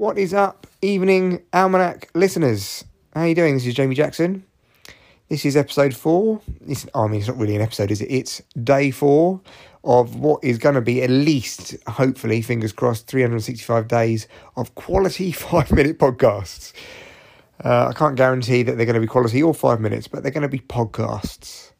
What is up, evening almanac listeners? How are you doing? This is Jamie Jackson. This is episode four. It's, I mean, it's not really an episode, is it? It's day four of what is going to be at least, hopefully, fingers crossed, 365 days of quality five minute podcasts. Uh, I can't guarantee that they're going to be quality or five minutes, but they're going to be podcasts.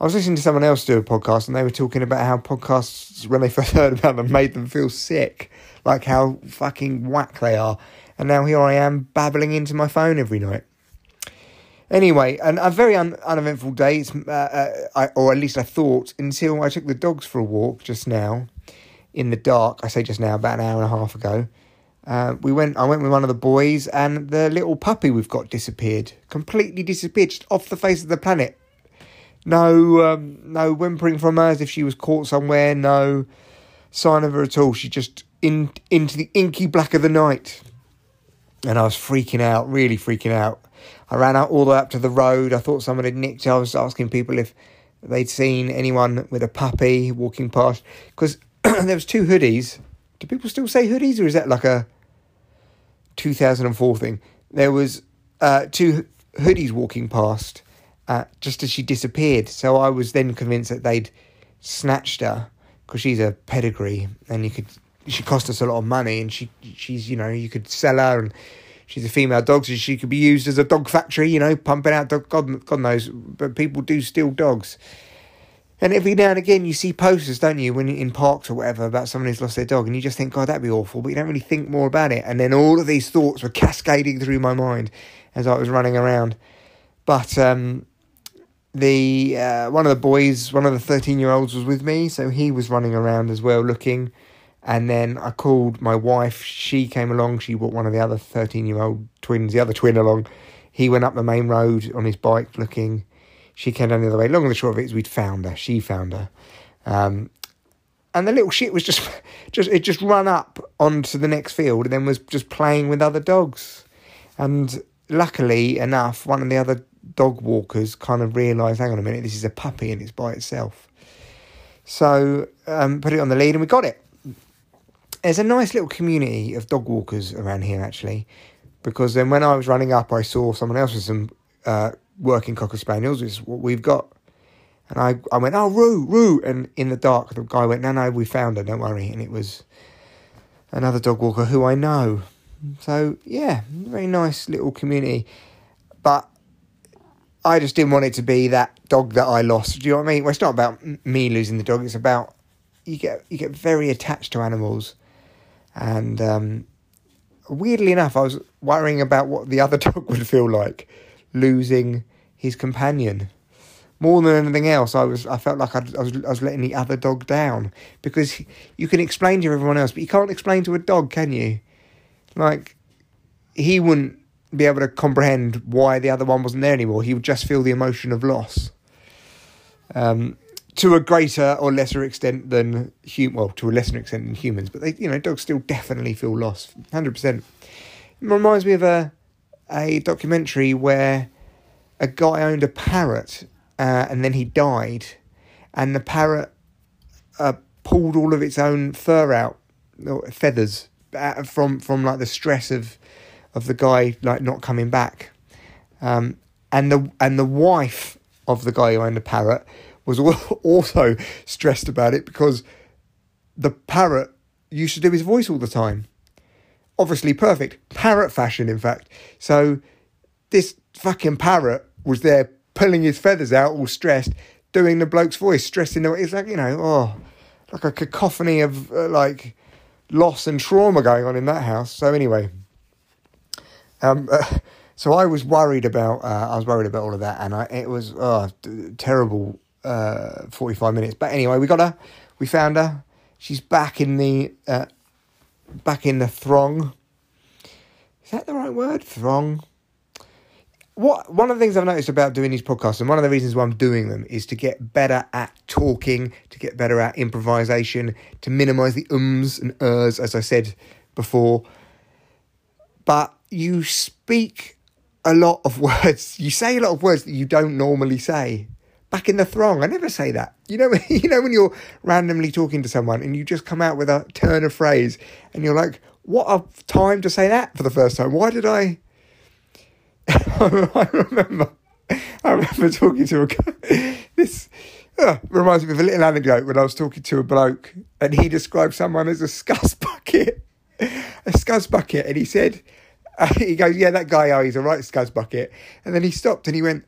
I was listening to someone else do a podcast and they were talking about how podcasts, when they first heard about them, made them feel sick like how fucking whack they are. And now here I am babbling into my phone every night. Anyway, an, a very un, uneventful day, uh, uh, I, or at least I thought, until I took the dogs for a walk just now in the dark. I say just now, about an hour and a half ago. Uh, we went. I went with one of the boys, and the little puppy we've got disappeared, completely disappeared, just off the face of the planet. No, um, no whimpering from her as if she was caught somewhere. No sign of her at all. She just in into the inky black of the night. And I was freaking out, really freaking out. I ran out all the way up to the road. I thought someone had nicked. Her. I was asking people if they'd seen anyone with a puppy walking past because there was two hoodies. Do people still say hoodies, or is that like a 2004 thing? There was uh, two hoodies walking past uh, just as she disappeared. So I was then convinced that they'd snatched her because she's a pedigree, and you could she cost us a lot of money, and she she's you know you could sell her, and she's a female dog, so she could be used as a dog factory, you know, pumping out dog. God, God knows, but people do steal dogs. And every now and again, you see posters, don't you, when in parks or whatever, about someone who's lost their dog, and you just think, God, that'd be awful, but you don't really think more about it. And then all of these thoughts were cascading through my mind as I was running around. But um, the uh, one of the boys, one of the thirteen year olds, was with me, so he was running around as well, looking. And then I called my wife. She came along. She brought one of the other 13 year old twins, the other twin along. He went up the main road on his bike looking. She came down the other way. Long and the short of it is we'd found her. She found her. Um, and the little shit was just, just it just run up onto the next field and then was just playing with other dogs. And luckily enough, one of the other dog walkers kind of realised, hang on a minute, this is a puppy and it's by itself. So um, put it on the lead and we got it there's a nice little community of dog walkers around here actually, because then when I was running up, I saw someone else with some uh, working cocker spaniels, which is what we've got. And I, I went, oh, Roo, Roo. And in the dark, the guy went, no, no, we found her, don't worry. And it was another dog walker who I know. So, yeah, very nice little community. But I just didn't want it to be that dog that I lost. Do you know what I mean? Well, it's not about me losing the dog. It's about you get you get very attached to animals, and um, weirdly enough, I was worrying about what the other dog would feel like losing his companion. More than anything else, I was I felt like I'd, I was I was letting the other dog down because you can explain to everyone else, but you can't explain to a dog, can you? Like he wouldn't be able to comprehend why the other one wasn't there anymore. He would just feel the emotion of loss. Um, to a greater or lesser extent than hum- well to a lesser extent than humans but they you know dogs still definitely feel lost 100% it reminds me of a a documentary where a guy owned a parrot uh, and then he died and the parrot uh, pulled all of its own fur out or feathers uh, from from like the stress of of the guy like not coming back um, and the and the wife of the guy who owned the parrot was also stressed about it because the parrot used to do his voice all the time. Obviously, perfect. Parrot fashion, in fact. So, this fucking parrot was there pulling his feathers out, all stressed, doing the bloke's voice, stressing the. It's like, you know, oh, like a cacophony of uh, like loss and trauma going on in that house. So, anyway. Um, so I was worried about uh, I was worried about all of that, and I, it was oh, terrible uh, 45 minutes. But anyway, we got her. We found her. She's back in the uh, back in the throng. Is that the right word? Throng. What one of the things I've noticed about doing these podcasts, and one of the reasons why I'm doing them, is to get better at talking, to get better at improvisation, to minimise the ums and ers, as I said before. But you speak a lot of words. You say a lot of words that you don't normally say back in the throng. I never say that. You know, you know when you're randomly talking to someone and you just come out with a turn of phrase and you're like, what a time to say that for the first time. Why did I? I remember, I remember talking to a. This uh, reminds me of a little anecdote when I was talking to a bloke, and he described someone as a scuzz bucket, a scuzz bucket, and he said, he goes, "Yeah, that guy, oh, he's a right scuzz bucket," and then he stopped and he went,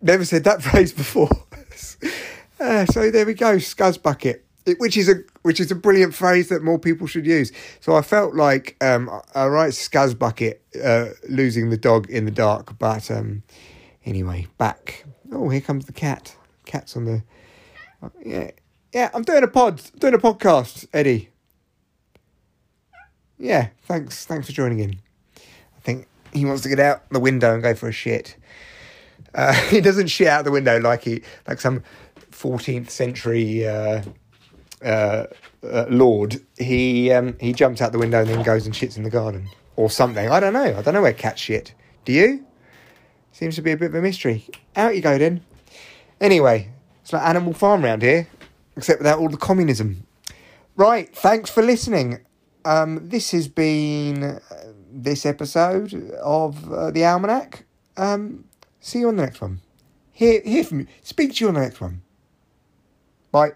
"Never said that phrase before." uh, so there we go, scuzz bucket which is a which is a brilliant phrase that more people should use. So I felt like um, a right scuzz bucket uh, losing the dog in the dark, but um, anyway, back. Oh, here comes the cat. Cat's on the. Uh, yeah, yeah. I'm doing a pod. I'm doing a podcast, Eddie. Yeah, thanks. Thanks for joining in. He wants to get out the window and go for a shit. Uh, he doesn't shit out the window like he like some 14th century uh, uh, uh, lord, he um, he jumps out the window and then goes and shits in the garden or something. I don't know. I don't know where cats shit. Do you? Seems to be a bit of a mystery. Out you go then. Anyway, it's like Animal Farm round here, except without all the communism. Right. Thanks for listening. Um, this has been uh, this episode of uh, the Almanac. Um, see you on the next one. Hear hear from you. Speak to you on the next one. Bye.